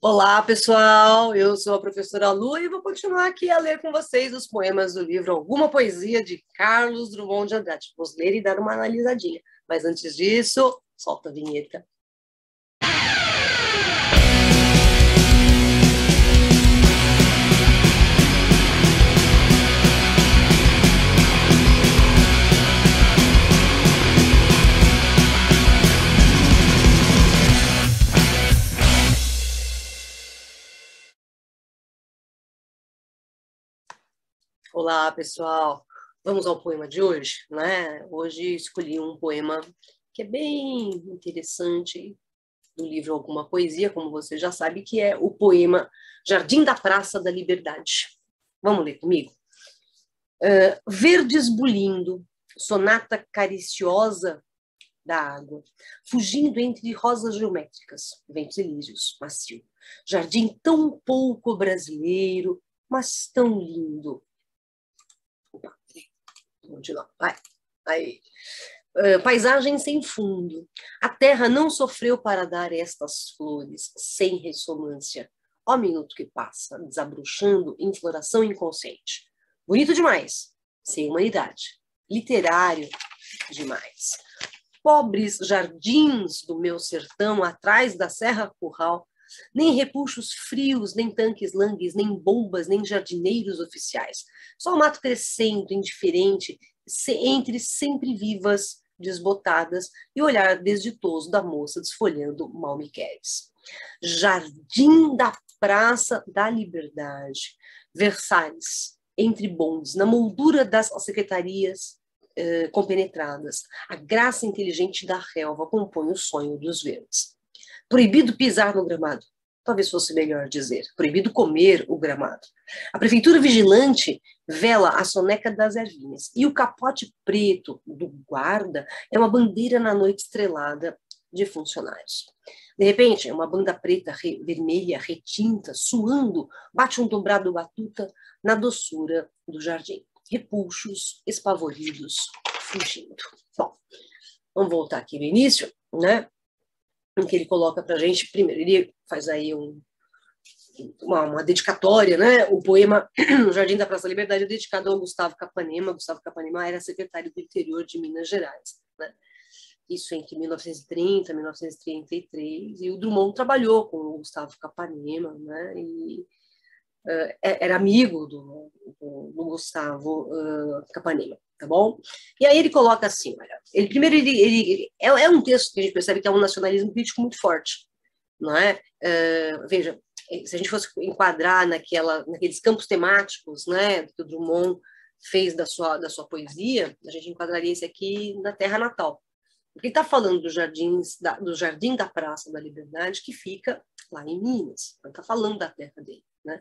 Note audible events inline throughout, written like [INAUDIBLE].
Olá, pessoal! Eu sou a professora Lu e vou continuar aqui a ler com vocês os poemas do livro Alguma Poesia de Carlos Drummond de Andrade. Vou ler e dar uma analisadinha. Mas antes disso, solta a vinheta. Olá, pessoal. Vamos ao poema de hoje, né? Hoje escolhi um poema que é bem interessante do livro Alguma Poesia, como você já sabe, que é o poema Jardim da Praça da Liberdade. Vamos ler comigo? Uh, verdes bulindo, sonata cariciosa da água, fugindo entre rosas geométricas, ventos elíseos, macio. Jardim tão pouco brasileiro, mas tão lindo, continuar. Vai. Aí. Uh, paisagem sem fundo. A terra não sofreu para dar estas flores sem ressonância. Ó minuto que passa, desabrochando em floração inconsciente. Bonito demais, sem humanidade. Literário demais. Pobres jardins do meu sertão, atrás da Serra Curral, nem repuxos frios, nem tanques langues, nem bombas, nem jardineiros oficiais. Só o mato crescendo, indiferente, entre sempre vivas, desbotadas, e olhar desditoso da moça desfolhando mal me queres. Jardim da Praça da Liberdade, Versalhes, entre bondes, na moldura das secretarias eh, compenetradas, a graça inteligente da relva compõe o sonho dos verdes. Proibido pisar no gramado. Talvez fosse melhor dizer, proibido comer o gramado. A prefeitura vigilante vela a soneca das ervinhas. E o capote preto do guarda é uma bandeira na noite estrelada de funcionários. De repente, uma banda preta, re, vermelha, retinta, suando, bate um dobrado batuta na doçura do jardim. Repulsos, espavoridos, fugindo. Bom, vamos voltar aqui no início, né? Em que ele coloca para a gente, primeiro, ele faz aí um, uma, uma, dedicatória, né? O poema [CLEARS THROAT] O Jardim da Praça da Liberdade é dedicado ao Gustavo Capanema. Gustavo Capanema era secretário do interior de Minas Gerais, né? Isso entre 1930 e 1933. E o Drummond trabalhou com o Gustavo Capanema, né? E uh, era amigo do, do, do Gustavo uh, Capanema tá bom? E aí ele coloca assim, olha, ele primeiro ele, ele, é, é, um texto que a gente percebe que é um nacionalismo crítico muito forte, não é? Uh, veja, se a gente fosse enquadrar naquela, naqueles campos temáticos, né, que o Drummond fez da sua da sua poesia, a gente enquadraria esse aqui na Terra Natal. Porque ele está falando dos jardins, da, do jardim da Praça da Liberdade que fica lá em Minas. Ele está falando da terra dele, né?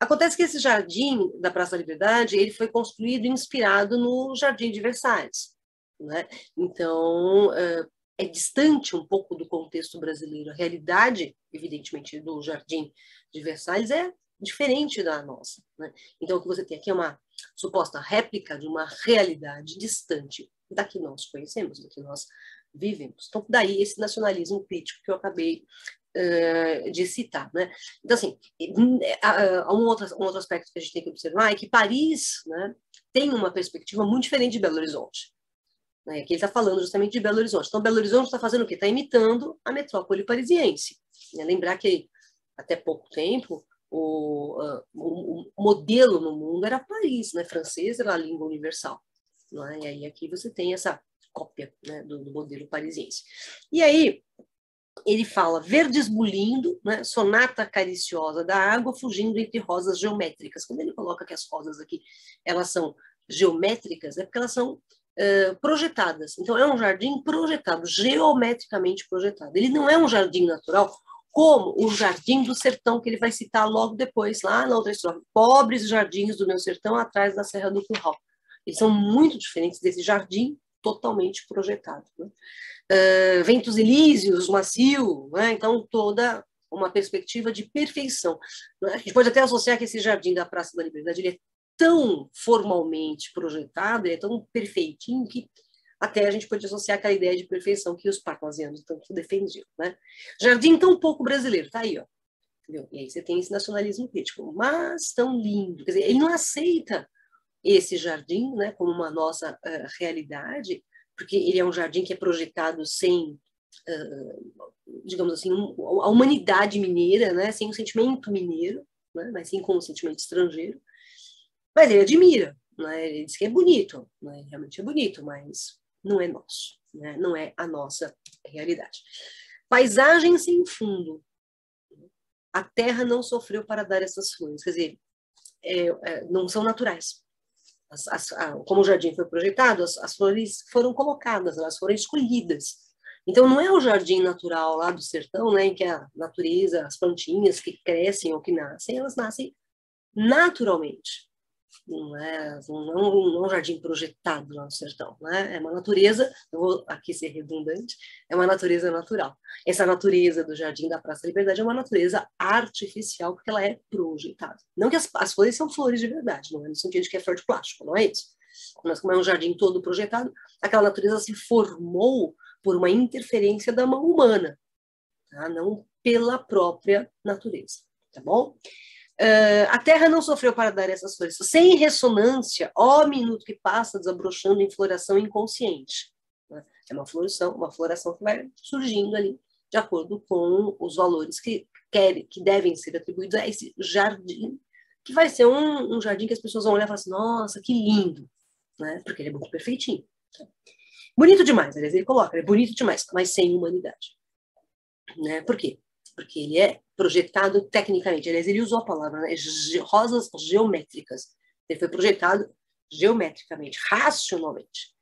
Acontece que esse jardim da Praça da Liberdade ele foi construído inspirado no Jardim de Versalhes. Né? Então, é distante um pouco do contexto brasileiro. A realidade, evidentemente, do Jardim de Versalhes é diferente da nossa. Né? Então, o que você tem aqui é uma suposta réplica de uma realidade distante da que nós conhecemos, da que nós vivemos. Então, daí esse nacionalismo crítico que eu acabei de citar. Né? Então, assim, há um outro, um outro aspecto que a gente tem que observar é que Paris né, tem uma perspectiva muito diferente de Belo Horizonte. Né? Aqui ele está falando justamente de Belo Horizonte. Então, Belo Horizonte está fazendo o quê? Está imitando a metrópole parisiense. Né? Lembrar que até pouco tempo o, uh, o, o, modelo no mundo era Paris, né? Francês era a língua universal. Né? E aí aqui você tem essa cópia né, do, do modelo parisiense. E aí ele fala verdes bulindo, né, sonata cariciosa da água fugindo entre rosas geométricas. Quando ele coloca que as rosas aqui elas são geométricas, é porque elas são uh, projetadas. Então é um jardim projetado, geometricamente projetado. Ele não é um jardim natural como o jardim do sertão que ele vai citar logo depois lá na outra história. Pobres jardins do meu sertão atrás da Serra do Curral. Eles são muito diferentes desse jardim totalmente projetado. Né? Uh, ventos elíseos, macio, né? então toda uma perspectiva de perfeição. A gente pode até associar que esse jardim da Praça da Liberdade ele é tão formalmente projetado, ele é tão perfeitinho que até a gente pode associar aquela ideia de perfeição que os parnasianos tanto defendiam. Né? Jardim tão pouco brasileiro, tá aí, ó. Entendeu? E aí você tem esse nacionalismo crítico, mas tão lindo. Quer dizer, ele não aceita esse jardim né, como uma nossa uh, realidade, porque ele é um jardim que é projetado sem, uh, digamos assim, um, a humanidade mineira, né, sem o sentimento mineiro, né, mas sim com o sentimento estrangeiro. Mas ele admira, né, ele diz que é bonito, né, realmente é bonito, mas não é nosso, né, não é a nossa realidade. Paisagem sem fundo. A terra não sofreu para dar essas flores, quer dizer, é, é, não são naturais. As, as, a, como o jardim foi projetado, as, as, flores foram colocadas, elas foram escolhidas. Então, não é o jardim natural lá do sertão, né, em que a natureza, as plantinhas que crescem ou que nascem, elas nascem naturalmente não é, não, não, é um jardim projetado lá no sertão, né? é uma natureza, eu vou aqui ser redundante, é uma natureza natural. Essa natureza do Jardim da Praça da Liberdade é uma natureza artificial, porque ela é projetada. Não que as, as flores são flores de verdade, não é no sentido de que é flor de plástico, não é isso. Mas como é um jardim todo projetado, aquela natureza se formou por uma interferência da mão humana, tá? não pela própria natureza, tá bom? Uh, a Terra não sofreu para dar essas flores. Sem ressonância, ó minuto que passa desabrochando em floração inconsciente. Né? É uma floração, uma floração que vai surgindo ali de acordo com os valores que querem, que devem ser atribuídos a esse jardim, que vai ser um, um jardim que as pessoas vão olhar e falar assim, nossa, que lindo, né? Porque ele é muito perfeitinho. Bonito demais, aliás, ele coloca, é bonito demais, mas sem humanidade. Né? Por quê? Porque ele é projetado tecnicamente. Aliás, ele usou a palavra, né? rosas geométricas. Ele foi projetado geometricamente, racionalmente.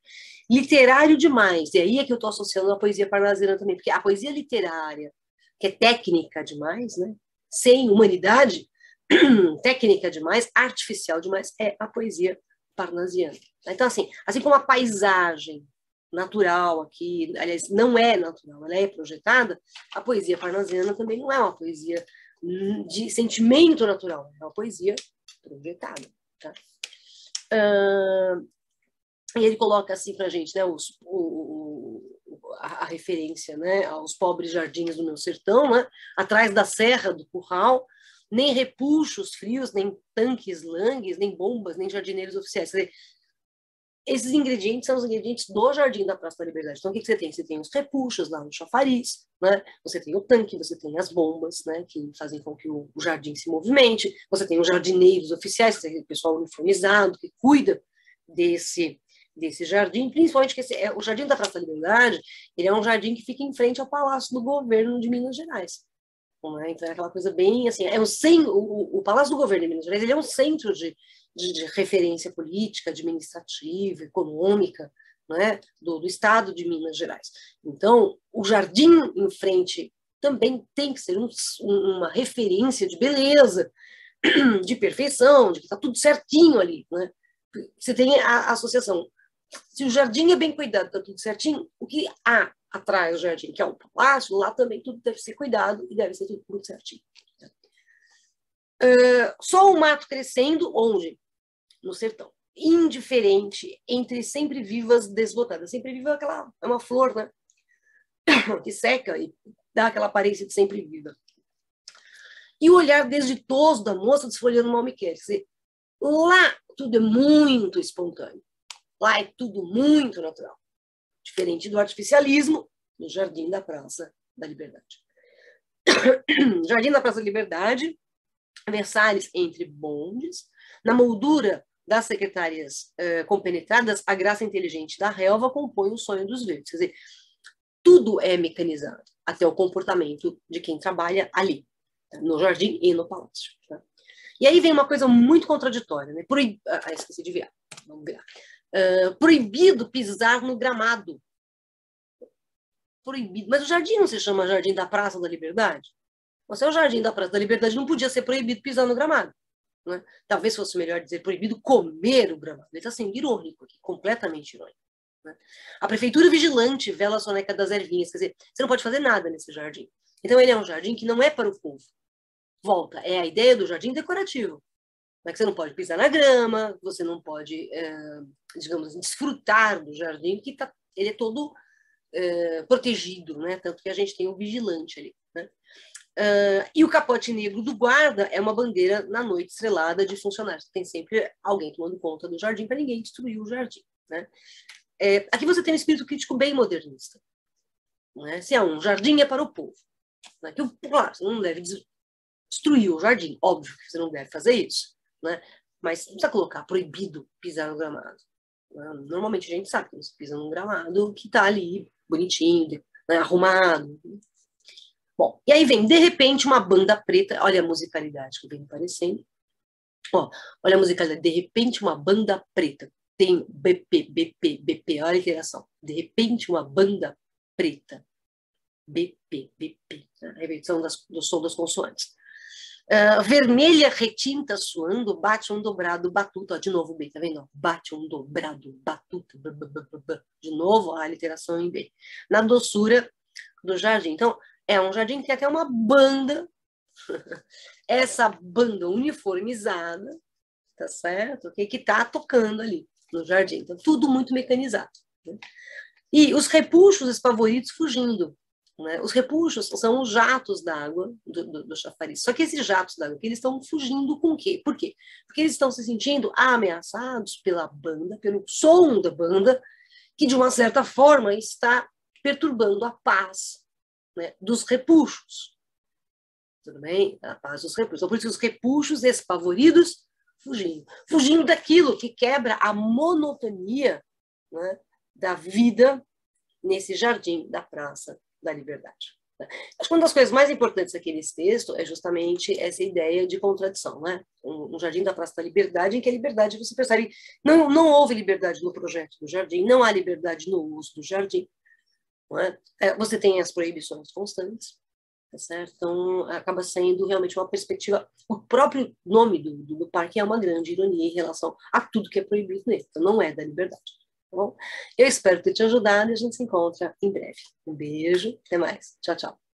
Literário demais. E aí é que eu estou associando a poesia parnasiana também, porque a poesia literária, que é técnica demais, né? sem humanidade, [CLEARS THROAT] técnica demais, artificial demais, é a poesia parnasiana. Então, assim, assim como a paisagem natural aqui, aliás, não é natural, ela é projetada, a poesia parnasiana também não é uma poesia de sentimento natural, é uma poesia projetada. Tá? Uh, e ele coloca assim para a gente, né, os, o, a, a, referência né, aos pobres jardins do meu sertão, né, atrás da serra do curral, nem repuxos frios, nem tanques langues, nem bombas, nem jardineiros oficiais. Quer dizer, esses ingredientes são os ingredientes do Jardim da Praça da Liberdade. Então, o que, que você tem? Você tem os repuxos lá no chafariz, né? você tem o tanque, você tem as bombas, né? que fazem com que o, o jardim se movimente, você tem os jardineiros oficiais, que é o pessoal uniformizado, que cuida desse, desse jardim, principalmente que esse, é, o Jardim da Praça da Liberdade, ele é um jardim que fica em frente ao Palácio do Governo de Minas Gerais. Né? Então, é aquela coisa bem assim, é um, o, o Palácio do Governo de Minas Gerais ele é um centro de de, de referência política, administrativa, econômica, né, do, do, estado de Minas Gerais. Então, o jardim em frente também tem que ser um, uma referência de beleza, [CLEARS THROAT] de perfeição, de que está tudo certinho ali. Né? Você tem a, a associação. Se o jardim é bem cuidado, está tudo certinho, o que há atrás do jardim, que é o palácio, lá também tudo deve ser cuidado e deve ser tudo muito certinho. Uh, só o mato crescendo, onde? no sertão. Indiferente entre sempre vivas desbotadas. Sempre viva é aquela, é uma flor, né? [COUGHS] que seca e dá aquela aparência de sempre viva. E o olhar desditoso da moça desfolhando quer. Dizer, lá tudo é muito espontâneo. Lá é tudo muito natural. Diferente do artificialismo no Jardim da Praça da Liberdade. [COUGHS] Jardim da Praça da Liberdade, Versalhes entre bondes, na moldura das secretárias uh, compenetradas, a graça inteligente da relva compõe o sonho dos verdes. Quer dizer, tudo é mecanizado, até o comportamento de quem trabalha ali, no jardim e no palácio. Tá? E aí vem uma coisa muito contraditória, né? Proib... Ah, esqueci de virar. Vamos virar. Uh, proibido pisar no gramado. Proibido. Mas o jardim não se chama Jardim da Praça da Liberdade? Você é o Jardim da Praça da Liberdade, não podia ser proibido pisar no gramado. Né? Talvez fosse melhor dizer proibido comer o gramado. Ele está sendo irônico aqui, completamente irônico. Né? A prefeitura vigilante vela a soneca das ervinhas. Quer dizer, você não pode fazer nada nesse jardim. Então, ele é um jardim que não é para o povo. Volta, é a ideia do jardim decorativo. Né? Que você não pode pisar na grama, você não pode, é, digamos, desfrutar do jardim, que está ele é todo é, protegido, né? Tanto que a gente tem um vigilante ali. Né? Uh, e o capote negro do guarda é uma bandeira na noite estrelada de funcionários. Tem sempre alguém tomando conta do jardim para ninguém destruir o jardim. Né? É, aqui você tem um espírito crítico bem modernista. Né? Se é um jardim é para o povo. Né? Que, claro, você não deve destruir o jardim, óbvio que você não deve fazer isso. Né? Mas não precisa colocar proibido pisar no gramado. Né? Normalmente a gente sabe que você pisa num gramado que está ali bonitinho, né? arrumado. Bom, e aí vem, de repente, uma banda preta, olha a musicalidade que vem aparecendo. Ó, olha a musicalidade, de repente, uma banda preta. Tem BP, BP, BP, olha a interação. De repente, uma banda preta. BP, BP, a repetição das, do som das consoantes. Uh, vermelha retinta suando, bate um dobrado, batuta. Ó, de novo B, tá vendo? Bate um dobrado, batuta. De novo a literação em B. Na doçura do jardim. Então, é um jardim que tem até uma banda. [LAUGHS] Essa banda uniformizada, tá certo? Que está tocando ali no jardim. Então, tudo muito mecanizado. Né? E os repuxos espavoridos fugindo. Né? Os repuxos são os jatos d'água do, do, do, chafariz. Só que esses jatos d'água, eles estão fugindo com o quê? Por quê? Porque eles estão se sentindo ameaçados pela banda, pelo som da banda, que de uma certa forma está perturbando a paz né, dos repuxos. Tudo bem? A paz dos repuxos. Então, por isso, os repuxos espavoridos fugindo. Fugindo daquilo que quebra a monotonia né, da vida nesse jardim da Praça da liberdade. Acho que uma das coisas mais importantes daqueles textos é justamente essa ideia de contradição, né? Um, um, jardim da Praça da Liberdade, em que a liberdade, você percebe, não, não houve liberdade no projeto do jardim, não há liberdade no uso do jardim. É? É, você tem as proibições constantes, tá certo? Então, acaba sendo realmente uma perspectiva. O próprio nome do, do, do parque é uma grande ironia em relação a tudo que é proibido nele, então não é da liberdade. Tá bom? Eu espero ter te ajudado e a gente se encontra em breve. Um beijo, até mais. Tchau, tchau.